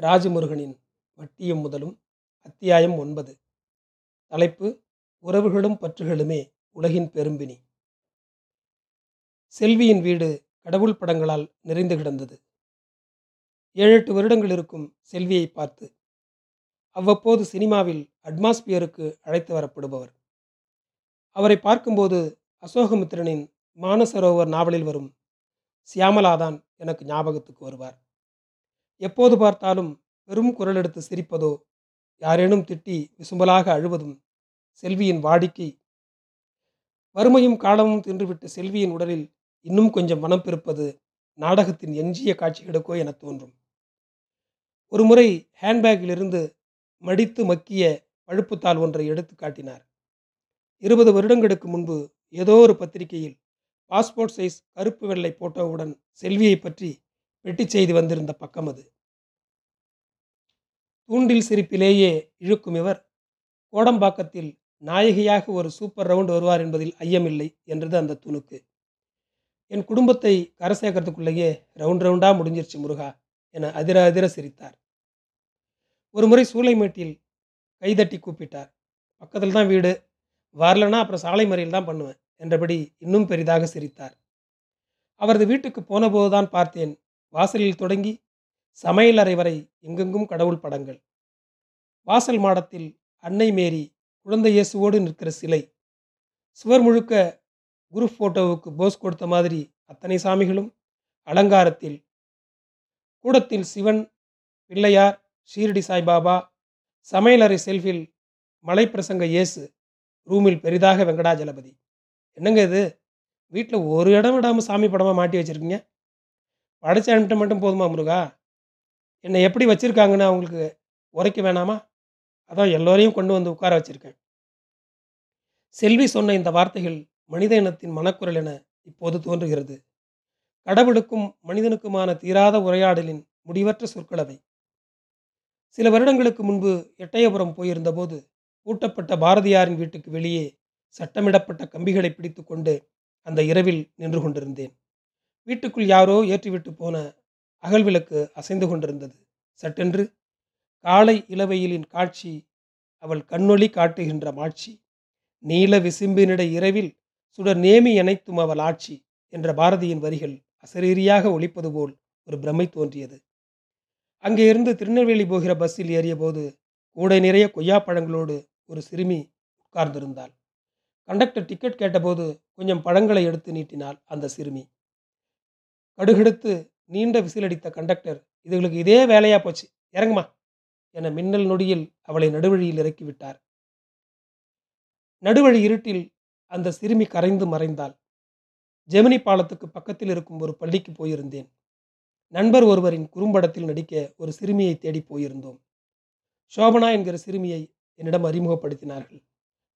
ராஜமுருகனின் வட்டியும் முதலும் அத்தியாயம் ஒன்பது. தலைப்பு உறவுகளும் பற்றுகளுமே உலகின் பெரும்பினி. செல்வியின் வீடு கடவுள் படங்களால் நிறைந்து கிடந்தது. ஏழெட்டு வருடங்கள் இருக்கும் செல்வியை பார்த்து அவ்வப்போது சினிமாவில் அட்மாஸ்பியருக்கு அழைத்து வரப்படுபவர். அவரை பார்க்கும்போது அசோகமித்திரனின் மானசரோவர் நாவலில் வரும் சியாமலாதான் எனக்கு ஞாபகத்துக்கு வருவார். எப்போது பார்த்தாலும் பெரும் குரல் எடுத்து சிரிப்பதோ யாரேனும் திட்டி விசும்பலாக அழுவதும் செல்வியின் வாடிக்கை. வறுமையும் காலமும் தின்றுவிட்டு செல்வியின் உடலில் இன்னும் கொஞ்சம் மனம் பிறப்பது நாடகத்தின் எஞ்சிய காட்சிகளுக்கோ என தோன்றும். ஒருமுறை ஹேண்ட்பேக்கிலிருந்து மடித்து மக்கிய பழுப்புத்தாள் ஒன்றை எடுத்து காட்டினார். இருபது வருடங்களுக்கு முன்பு ஏதோ ஒரு பத்திரிகையில் பாஸ்போர்ட் சைஸ் கருப்பு வெள்ளை போட்டோவுடன் செல்வியை பற்றி பெட்டி செய்தி வந்திருந்த பக்கம் அது. தூண்டில் சிரிப்பிலேயே இழுக்கும் இவர். கோடம்பாக்கத்தில் நாயகியாக ஒரு சூப்பர் ரவுண்ட் வருவார் என்பதில் ஐயமில்லை என்றது அந்த துணுக்கு. என் குடும்பத்தை கரை சேர்க்கறதுக்குள்ளேயே ரவுண்ட் ரவுண்டா முடிஞ்சிருச்சு முருகா என அதிர அதிர சிரித்தார். ஒரு முறை சூளைமேட்டில் கைதட்டி கூப்பிட்டார். பக்கத்தில் தான் வீடு. வரலன்னா அப்புறம் சாலை மறியல் தான் பண்ணுவேன் என்றபடி இன்னும் பெரிதாக சிரித்தார். அவரது வீட்டுக்கு போனபோதுதான் பார்த்தேன். வாசலில் தொடங்கி சமையலறை வரை எங்கெங்கும் கடவுள் படங்கள். வாசல் மாடத்தில் அன்னை மேரி குழந்தை இயேசுவோடு நிற்கிற சிலை. சுவர் முழுக்க குரூப் போட்டோவுக்கு போஸ் கொடுத்த மாதிரி அத்தனை சாமிகளும் அலங்காரத்தில். கூடத்தில் சிவன் பிள்ளையார் ஷீரடி சாய்பாபா சமையலறை செல்ஃபில் மலை பிரசங்க இயேசு ரூமில் பெரிதாக வெங்கடாஜலபதி. என்னங்க இது? வீட்டில் ஒரு இடம் விடாமல் சாமி படமாக மாட்டி வச்சுருக்கீங்க? படைச்சு அனுப்பிட்ட மட்டும் போதுமா முருகா? என்னை எப்படி வச்சுருக்காங்கன்னு அவங்களுக்கு உரைக்க வேணாமா? அதான் எல்லோரையும் கொண்டு வந்து உட்கார வச்சுருக்கேன். செல்வி சொன்ன இந்த வார்த்தைகள் மனித இனத்தின் மனக்குரல் என இப்போது தோன்றுகிறது. கடவுளுக்கும் மனிதனுக்குமான தீராத உரையாடலின் முடிவற்ற சொற்களவை. சில வருடங்களுக்கு முன்பு எட்டயபுரம் போயிருந்தபோது பூட்டப்பட்ட பாரதியாரின் வீட்டுக்கு வெளியே சட்டமிடப்பட்ட கம்பிகளை பிடித்து கொண்டு அந்த இரவில் நின்று கொண்டிருந்தேன். வீட்டுக்குள் யாரோ ஏற்றிவிட்டு போன அகல் விளக்கு அசைந்து கொண்டிருந்தது. சட்டென்று காலை இளவெயிலின் காட்சி அவள் கண்ணொளி காட்டுகின்ற மாட்சி. நீல விசும்பினிட இரவில் சுடர் நேமி அனைத்தும் அவள் ஆட்சி என்ற பாரதியின் வரிகள் அசரீரியாக ஒழிப்பது போல் ஒரு பிரமை தோன்றியது. அங்கே இருந்து திருநெல்வேலி போகிற பஸ்ஸில் ஏறிய போது கூடை நிறைய கொய்யாப்பழங்களோடு ஒரு சிறுமி உட்கார்ந்திருந்தாள். கண்டக்டர் டிக்கெட் கேட்டபோது கொஞ்சம் பழங்களை எடுத்து நீட்டினாள் அந்த சிறுமி. கடுகெடுத்து நீண்ட விசிலடித்த கண்டக்டர் இதுகளுக்கு இதே வேலையா போச்சு. இறங்குமா. என மின்னல் நொடியில் அவளை நடுவழியில் இறக்கிவிட்டார். நடுவழி இருட்டில் அந்த சிறுமி கரைந்து மறைந்தாள். ஜெமினி பாலத்துக்கு பக்கத்தில் இருக்கும் ஒரு பள்ளிக்கு போயிருந்தேன். நண்பர் ஒருவரின் குறும்படத்தில் நடிக்க ஒரு சிறுமியை தேடி போயிருந்தோம். சோபனா என்கிற சிறுமியை என்னிடம் அறிமுகப்படுத்தினார்கள்.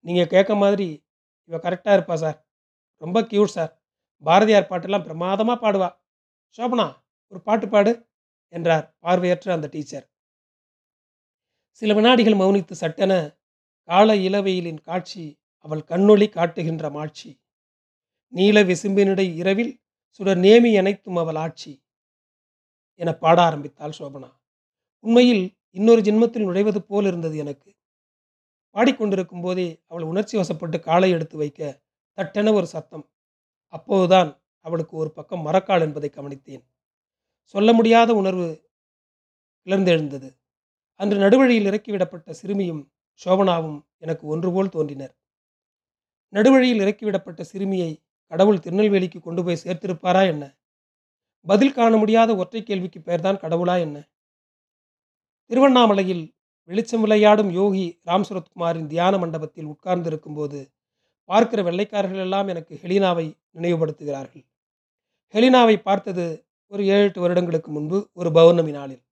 நீங்கள் கேட்க மாதிரி இவ கரெக்டாக இருப்பா சார். ரொம்ப கியூட் சார். பாரதியார் பாட்டெல்லாம் பிரமாதமாக பாடுவா. சோபனா ஒரு பாட்டு பாடு என்றார் பார்வையற்ற அந்த டீச்சர். சில வினாடிகள் மௌனித்து சட்டென கால இளவெயிலின் காட்சி அவள் கண்ணொளி காட்டுகின்ற மாட்சி. நீல விசும்பினிடை இரவில் சுடர் நேமி அனைத்தும் அவள் ஆட்சி. என பாட ஆரம்பித்தாள் சோபனா உண்மையில் இன்னொரு ஜென்மத்தில் நுழைவது போல் இருந்தது எனக்கு. பாடிக்கொண்டிருக்கும் போதே அவள் உணர்ச்சி வசப்பட்டு காலை எடுத்து வைக்க தட்டென ஒரு சத்தம். அப்போதுதான் அவளுக்கு ஒரு பக்கம் மரக்கால் என்பதை கவனித்தேன். சொல்ல முடியாத உணர்வு கிளர்ந்தெழுந்தது அன்று நடுவழியில் இறக்கிவிடப்பட்ட சிறுமியும் சோபனாவும் எனக்கு ஒன்று போல் தோன்றினர். நடுவழியில் இறக்கிவிடப்பட்ட சிறுமியை கடவுள் திருநெல்வேலிக்கு கொண்டு போய் சேர்த்திருப்பாரா என்ன? பதில் காண முடியாத ஒற்றை கேள்விக்கு பெயர்தான் கடவுளா என்ன? திருவண்ணாமலையில் வெளிச்சம் விளையாடும் யோகி ராம் சுரத்குமாரின் தியான மண்டபத்தில் உட்கார்ந்திருக்கும் போது பார்க்கிற வெள்ளைக்காரர்கள் எல்லாம் எனக்கு ஹெலினாவை நினைவுபடுத்துகிறார்கள். ஹெலினாவை பார்த்தது ஒரு ஏழு எட்டு வருடங்களுக்கு முன்பு ஒரு பௌர்ணமி நாளில்.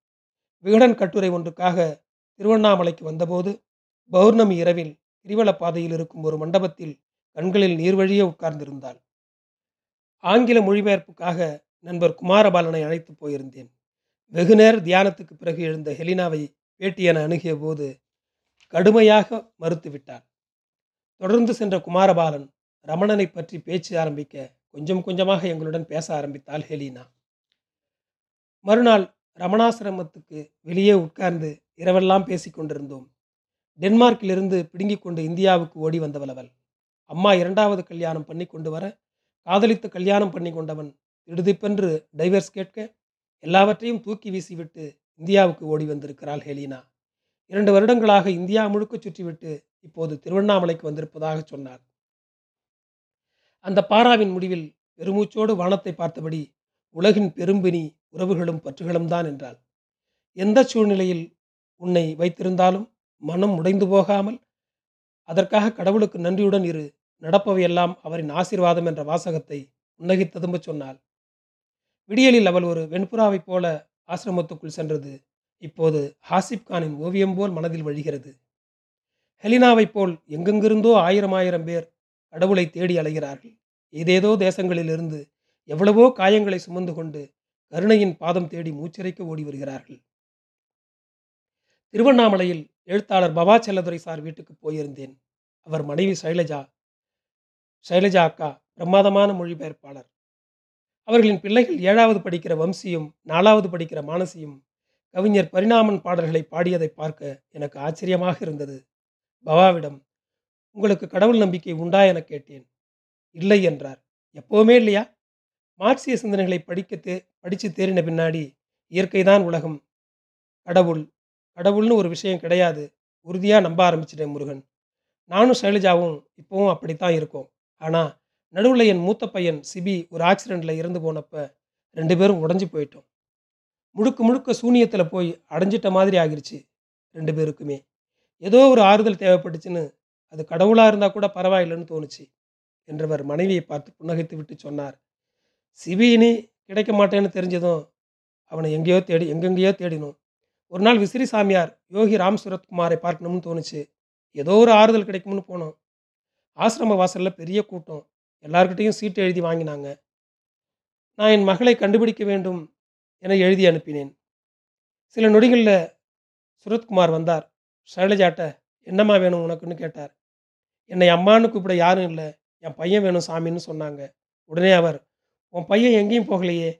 விகடன் கட்டுரை ஒன்றுக்காக திருவண்ணாமலைக்கு வந்தபோது பௌர்ணமி இரவில் கிரிவல பாதையில் இருக்கும் ஒரு மண்டபத்தில் கண்களில் நீர்வழியே உட்கார்ந்திருந்தாள். ஆங்கில மொழிபெயர்ப்புக்காக நண்பர் குமாரபாலனை அழைத்து போயிருந்தேன். வெகுநேர தியானத்துக்கு பிறகு எழுந்த ஹெலினாவை பேட்டி என அணுகிய போது கடுமையாக மறுத்துவிட்டார் தொடர்ந்து சென்ற குமாரபாலன் ரமணனை பற்றி பேச்சு ஆரம்பிக்க கொஞ்சம் கொஞ்சமாக எங்களுடன் பேச ஆரம்பித்தாள் ஹெலினா. மறுநாள் ரமணாசிரமத்துக்கு வெளியே உட்கார்ந்து இரவெல்லாம் பேசிக் கொண்டிருந்தோம். டென்மார்க்கிலிருந்து பிடுங்கிக் கொண்டு இந்தியாவுக்கு ஓடி வந்தவள் அவள் அம்மா இரண்டாவது கல்யாணம் பண்ணி கொண்டு வர காதலித்து கல்யாணம் பண்ணி கொண்டவன் திடுதிப்பென்று டைவர்ஸ் கேட்க எல்லாவற்றையும் தூக்கி வீசிவிட்டு இந்தியாவுக்கு ஓடி வந்திருக்கிறாள் ஹெலினா. இரண்டு வருடங்களாக இந்தியா முழுக்க சுற்றிவிட்டு இப்போது திருவண்ணாமலைக்கு வந்திருப்பதாக சொன்னார். அந்த பாராவின் முடிவில் பெருமூச்சோடு வானத்தை பார்த்தபடி உலகின் பெரும்பினி உறவுகளும் பற்றுகளும் தான் என்றாள். எந்த சூழ்நிலையில் உன்னை வைத்திருந்தாலும் மனம் உடைந்து போகாமல் அதற்காக கடவுளுக்கு நன்றியுடன் இரு நடப்பவையெல்லாம் அவரின் ஆசீர்வாதம் என்ற வாசகத்தை உன்னகி ததும்ப சொன்னாள். விடியலில் அவள் ஒரு வெண்புறாவைப் போல ஆசிரமத்துக்குள் சென்றது. இப்போது ஹாசிப் கானின் ஓவியம் போல் மனதில் வழிகிறது. ஹெலினாவைப் போல் எங்கெங்கிருந்தோ ஆயிரம் ஆயிரம் பேர் கடவுளை தேடி அலைகிறார்கள். ஏதேதோ தேசங்களிலிருந்து எவ்வளவோ காயங்களை சுமந்து கொண்டு கருணையின் பாதம் தேடி மூச்சிறைக்க ஓடி வருகிறார்கள். திருவண்ணாமலையில் எழுத்தாளர் பவா செல்லதுரை சார் வீட்டுக்கு போயிருந்தேன். அவர் மனைவி சைலஜா சைலஜா அக்கா பிரமாதமான மொழிபெயர்ப்பாளர். அவர்களின் பிள்ளைகள் ஏழாவது படிக்கிற வம்சியும் நாலாவது படிக்கிற மானசியும் கவிஞர் பரிணாமன் பாடல்களை பாடியதை பார்க்க எனக்கு ஆச்சரியமாக இருந்தது. பவாவிடம் உங்களுக்கு கடவுள் நம்பிக்கை உண்டா என கேட்டேன். இல்லை என்றார். எப்போவுமே இல்லையா? மார்க்சிய சிந்தனைகளை படிக்கத்து படித்து தேறின பின்னாடி இயற்கைதான் உலகம். கடவுள் கடவுள்னு ஒரு விஷயம் கிடையாது. உறுதியாக நம்ப ஆரம்பிச்சிட்டேன் முருகன். நானும் சைலஜாவும் இப்போவும் அப்படித்தான் இருக்கோம். ஆனால் நடுவில் என் மூத்த பையன் சிபி ஒரு ஆக்சிடெண்ட்டில் இறந்து போனப்ப ரெண்டு பேரும் உடஞ்சி போயிட்டோம். முழுக்க முழுக்க சூனியத்தில் போய் அடைஞ்சிட்ட மாதிரி ஆகிருச்சு ரெண்டு பேருக்குமே. ஏதோ ஒரு ஆறுதல் தேவைப்பட்டுச்சுன்னு அது கடவுளாக இருந்தால் கூட பரவாயில்லைன்னு தோணுச்சு என்றவர் மனைவியை பார்த்து புன்னகைத்து விட்டு சொன்னார். சிபியினி கிடைக்க மாட்டேன்னு தெரிஞ்சதும் அவனை எங்கேயோ தேடி எங்கெங்கேயோ தேடினோம். ஒரு நாள் விசிறி சாமியார் யோகி ராம் சுரத்குமாரை பார்க்கணும்னு தோணுச்சு. ஏதோ ஒரு ஆறுதல் கிடைக்கும்னு போனோம். ஆசிரம வாசலில் பெரிய கூட்டம். எல்லார்கிட்டையும் சீட்டு எழுதி வாங்கினாங்க. நான் என் மகளை கண்டுபிடிக்க வேண்டும் என எழுதி அனுப்பினேன். சில நொடிகளில் சுரத்குமார் வந்தார். சைலஜாட்ட என்னம்மா வேணும் உனக்குன்னு கேட்டார். என்னை அம்மான்னு கூப்பிட யாரும் இல்லை. என் பையன் வேணும் சாமின்னு சொன்னாங்க. உடனே அவர் உன் பையன் எங்கேயும் போகலையே.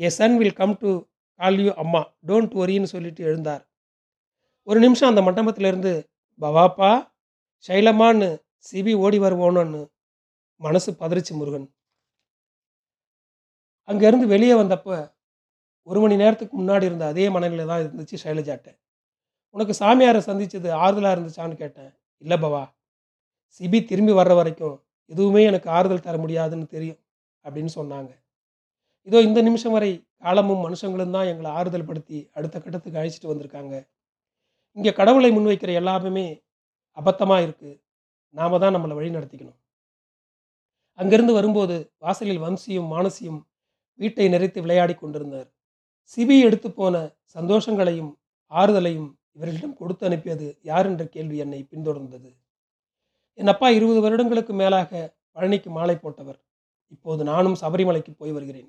A son will come to call you அம்மா. டோன்ட் ஒரின்னு சொல்லிட்டு எழுந்தார். ஒரு நிமிஷம் அந்த மண்டபத்திலேருந்து பவாப்பா சைலமான்னு சிபி ஓடி வருவோன்னு மனசு பதறிச்சு முருகன். அங்கேருந்து வெளியே வந்தப்போ ஒரு மணி நேரத்துக்கு முன்னாடி இருந்த அதே மனநிலை தான் இருந்துச்சு சைலஜாட்ட. உனக்கு சாமியாரை சந்திச்சது ஆறுதலாக இருந்துச்சான்னு கேட்டேன். இல்லை பவா. சிபி திரும்பி வர்ற வரைக்கும் எதுவுமே எனக்கு ஆறுதல் தர முடியாதுன்னு தெரியும் அப்படின்னு சொன்னாங்க. இதோ இந்த நிமிஷம் வரை காலமும் மனுஷங்களும் தான் எங்களை ஆறுதல் படுத்தி அடுத்த கட்டத்துக்கு அழைச்சிட்டு வந்திருக்காங்க. இங்கே கடவுளை முன்வைக்கிற எல்லாமே அபத்தமாக இருக்குது நாம தான் நம்மளை வழி நடத்திக்கணும். அங்கிருந்து வரும்போது வாசலில் வம்சியும் மானசியும் வீட்டை நிறைத்து விளையாடி கொண்டிருந்தார். சிபி எடுத்து போன சந்தோஷங்களையும் ஆறுதலையும் இவர்களிடம் கொடுத்து அனுப்பியது யார் என்ற கேள்வி என்னை பின்தொடர்ந்தது. என் அப்பா இருபது வருடங்களுக்கு மேலாக பழனிக்கு மாலை போட்டவர். இப்போது நானும் சபரிமலைக்கு போய் வருகிறேன்.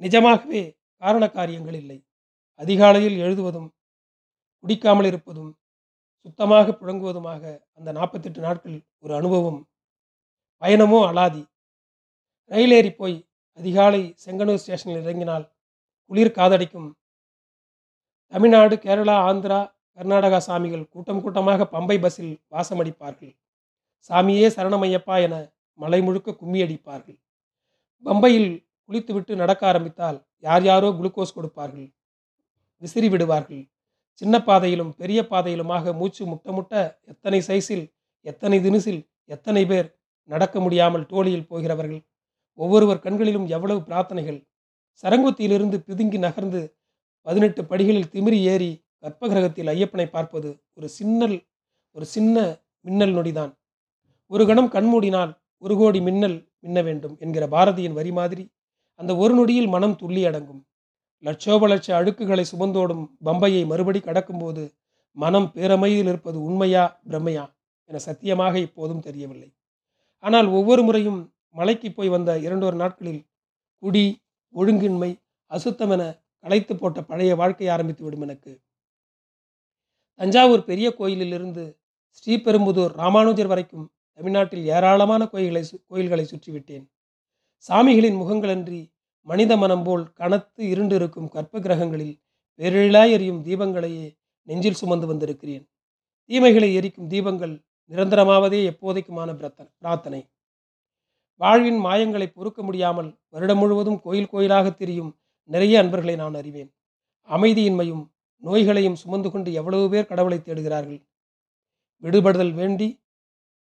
நிஜமாகவே காரண காரியங்கள் இல்லை. அதிகாலையில் எழுதுவதும் குடிக்காமல் இருப்பதும் சுத்தமாக புழங்குவதுமாக அந்த நாற்பத்தெட்டு நாட்கள் ஒரு அனுபவம். பயணமோ அலாதி. ரயில் ஏறி போய் அதிகாலை செங்கனூர் ஸ்டேஷனில் இறங்கினால் குளிர் காதடிக்கும். தமிழ்நாடு கேரளா ஆந்திரா கர்நாடகா சாமிகள் கூட்டம் கூட்டமாக பம்பை பஸ்ஸில் வாசமடிப்பார்கள். சாமியே சரணமையப்பா என மலை முழுக்க கும்மி அடிப்பார்கள். பம்பையில் குளித்துவிட்டு நடக்க ஆரம்பித்தால் யார் யாரோ குளுக்கோஸ் கொடுப்பார்கள். விசிறி விடுவார்கள். சின்ன பாதையிலும் பெரிய பாதையிலுமாக மூச்சு முட்ட முட்ட எத்தனை சைஸில் எத்தனை தினுசில் எத்தனை பேர் நடக்க முடியாமல் டோலியில் போகிறவர்கள். ஒவ்வொருவர் கண்களிலும் எவ்வளவு பிரார்த்தனைகள். சரங்குத்தியிலிருந்து பிதுங்கி நகர்ந்து பதினெட்டு படிகளில் திமிரி ஏறி கற்பகிரகத்தில் ஐயப்பனை பார்ப்பது ஒரு சின்னல் ஒரு சின்ன மின்னல் நொடிதான். ஒரு கணம் கண்மூடினால் ஒரு கோடி மின்னல் மின்ன வேண்டும் என்கிற பாரதியின் வரி மாதிரி அந்த ஒரு நொடியில் மனம் துள்ளி அடங்கும். லட்சோப லட்ச அழுக்குகளை சுமந்தோடும் பம்பையை மறுபடி கடக்கும்போது மனம் பேரமையில் இருப்பது உண்மையா பிரம்மையா என சத்தியமாக இப்போதும் தெரியவில்லை. ஆனால் ஒவ்வொரு முறையும் மலைக்கு போய் வந்த இரண்டொரு நாட்களில் குடி ஒழுங்கின்மை அசுத்தம் என களைத்து போட்ட பழைய வாழ்க்கை ஆரம்பித்து விடும் எனக்கு. தஞ்சாவூர் பெரிய கோயிலிலிருந்து ஸ்ரீபெரும்புதூர் ராமானுஜர் வரைக்கும் தமிழ்நாட்டில் ஏராளமான கோயில்களை கோயில்களை சுற்றிவிட்டேன். சாமிகளின் முகங்களன்றி மனித மனம் போல் கனத்து இருண்டு இருக்கும் கற்ப கிரகங்களில் பேரிழாய் எரியும் தீபங்களையே நெஞ்சில் சுமந்து வந்திருக்கிறேன். தீமைகளை எரிக்கும் தீபங்கள் நிரந்தரமாவதே எப்போதைக்குமான பிரத்தன் பிரார்த்தனை. வாழ்வின் மாயங்களை பொறுக்க முடியாமல் வருடம் முழுவதும் கோயில் கோயிலாக திரியும் நிறைய அன்பர்களை நான் அறிவேன். அமைதியின்மையும் நோய்களையும் சுமந்து கொண்டு எவ்வளவு பேர் கடவுளை தேடுகிறார்கள்? விடுபடுதல் வேண்டி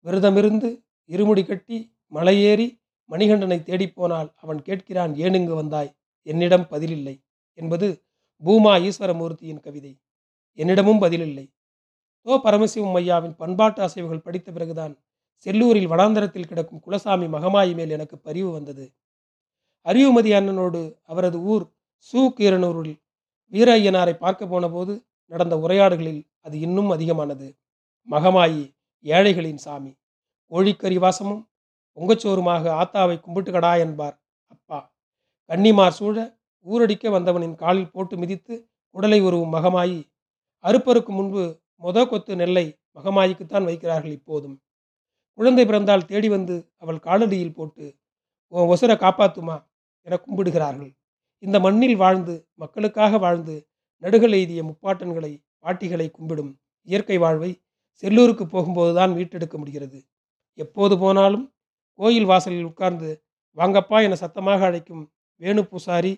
விரதமிருந்து இருமுடி கட்டி மலையேறி மணிகண்டனை தேடிப்போனால் அவன் கேட்கிறான் ஏனுங்கு வந்தாய்? என்னிடம் பதிலில்லை என்பது பூமா ஈஸ்வரமூர்த்தியின் கவிதை. என்னிடமும் பதிலில்லை. ஓ பரமசிவம் ஐயாவின் பண்பாட்டு அசைவுகள் படித்த பிறகுதான் செல்லூரில் வனாந்தரத்தில் கிடக்கும் குலசாமி மகமாயி மேல் எனக்கு பரிவு வந்தது. அரியுமதி அண்ணனோடு அவரது ஊர் சு கீரனூரில் வீர ஐயனாரை பார்க்க போன போது நடந்த உரையாடுகளில் அது இன்னும் அதிகமானது. மகமாயி ஏழைகளின் சாமி. கோழிக்கறி வாசமும் பொங்கச்சோருமாக ஆத்தாவை கும்பிட்டுக்கடா என்பார் அப்பா. கன்னிமார் சூழ ஊரடிக்க வந்தவனின் காலில் போட்டு மிதித்து உடலை உருவும் மகமாயி அறுப்பருக்கு முன்பு மொத கொத்து நெல்லை மகமாயிக்குத்தான் வைக்கிறார்கள் இப்போதும். குழந்தை பிறந்தால் தேடி வந்து அவள் காலடியில் போட்டு உன் ஒசுர காப்பாத்துமா என கும்பிடுகிறார்கள். இந்த மண்ணில் வாழ்ந்து மக்களுக்காக வாழ்ந்து நடுகள் எய்திய முப்பாட்டன்களை பாட்டிகளை கும்பிடும் இயற்கை வாழ்வை செல்லூருக்கு போகும்போது தான் மீட்டெடுக்க முடிகிறது. எப்போது போனாலும் கோயில் வாசலில் உட்கார்ந்து வாங்கப்பா என சத்தமாக அழைக்கும் வேணு பூசாரி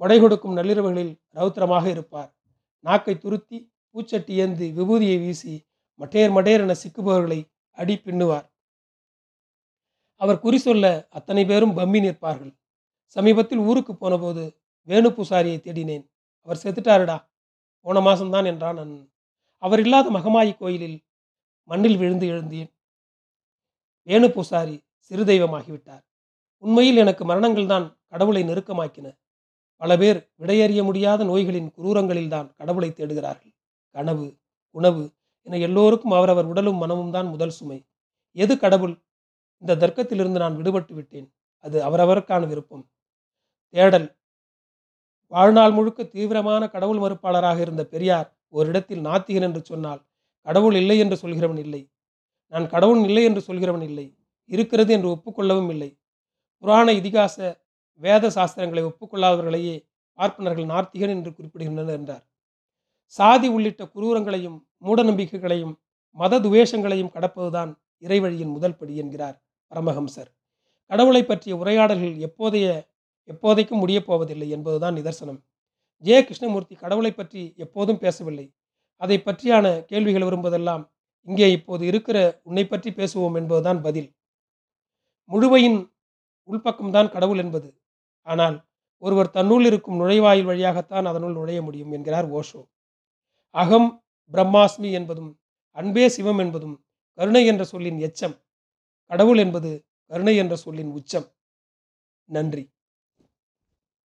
கொடை கொடுக்கும் நள்ளிரவுகளில் ரௌத்திரமாக இருப்பார். நாக்கை துருத்தி பூச்சட்டி ஏந்தி விபூதியை வீசி மட்டேர் மட்டேர் என சிக்குபவர்களை அடி பின்னுவார். அவர் குறி சொல்ல அத்தனை பேரும் பம்மி நிற்பார்கள். சமீபத்தில் ஊருக்கு போனபோது வேணு பூசாரியை தேடினேன். அவர் செத்துட்டாருடா போன மாசம்தான் என்றான் அண்ணன். அவர் இல்லாத மகமாயி கோயிலில் மண்ணில் விழுந்து எழுந்தேன். வேணு பூசாரி சிறு தெய்வமாகிவிட்டார் உண்மையில் எனக்கு மரணங்கள் தான் கடவுளை நெருக்கமாக்கின. பல பேர் விடையறிய முடியாத நோய்களின் குரூரங்களில்தான் கடவுளை தேடுகிறார்கள். கனவு உணவு என எல்லோருக்கும் அவரவர் உடலும் மனமும் தான் முதல் சுமை. எது கடவுள்? இந்த தர்க்கத்திலிருந்து நான் விடுபட்டு விட்டேன். அது அவரவருக்கான விருப்பம். தேடல். வாழ்நாள் முழுக்க தீவிரமான கடவுள் மறுப்பாளராக இருந்த பெரியார் ஓரிடத்தில் நாத்திகன் என்று சொன்னால் கடவுள் இல்லை என்று சொல்கிறவன் இல்லை. நான் கடவுள் இல்லை என்று சொல்கிறவன் இல்லை. இருக்கிறது என்று ஒப்புக்கொள்ளவும் இல்லை. புராண இதிகாச வேத சாஸ்திரங்களை ஒப்புக்கொள்ளாதவர்களையே பார்ப்பனர்கள் நார்த்திகன் என்று குறிப்பிடுகின்றனர் என்றார். சாதி உள்ளிட்ட குரூரங்களையும் மூடநம்பிக்கைகளையும் மத துவேஷங்களையும் கடப்பதுதான் இறைவழியின் முதல் படி என்கிறார் பரமஹம்சர். கடவுளை பற்றிய உரையாடல்கள் எப்போதைய எப்போதைக்கும் முடியப் போவதில்லை என்பதுதான் நிதர்சனம். ஜே கிருஷ்ணமூர்த்தி கடவுளை பற்றி எப்போதும் பேசவில்லை. அதை பற்றியான கேள்விகள் வரும்போதெல்லாம் இங்கே இப்போது இருக்கிற உன்னை பற்றி பேசுவோம் என்பதுதான் பதில். முழுவையின் உள்பக்கம்தான் கடவுள் என்பது. ஆனால் ஒருவர் தன்னுள் இருக்கும் நுழைவாயில் வழியாகத்தான் அதனுள் நுழைய முடியும் என்கிறார் ஓஷோ. அகம் பிரம்மாஸ்மி என்பதும் அன்பே சிவம் என்பதும் கருணை என்ற சொல்லின் எச்சம். கடவுள் என்பது கருணை என்ற சொல்லின் உச்சம். நன்றி.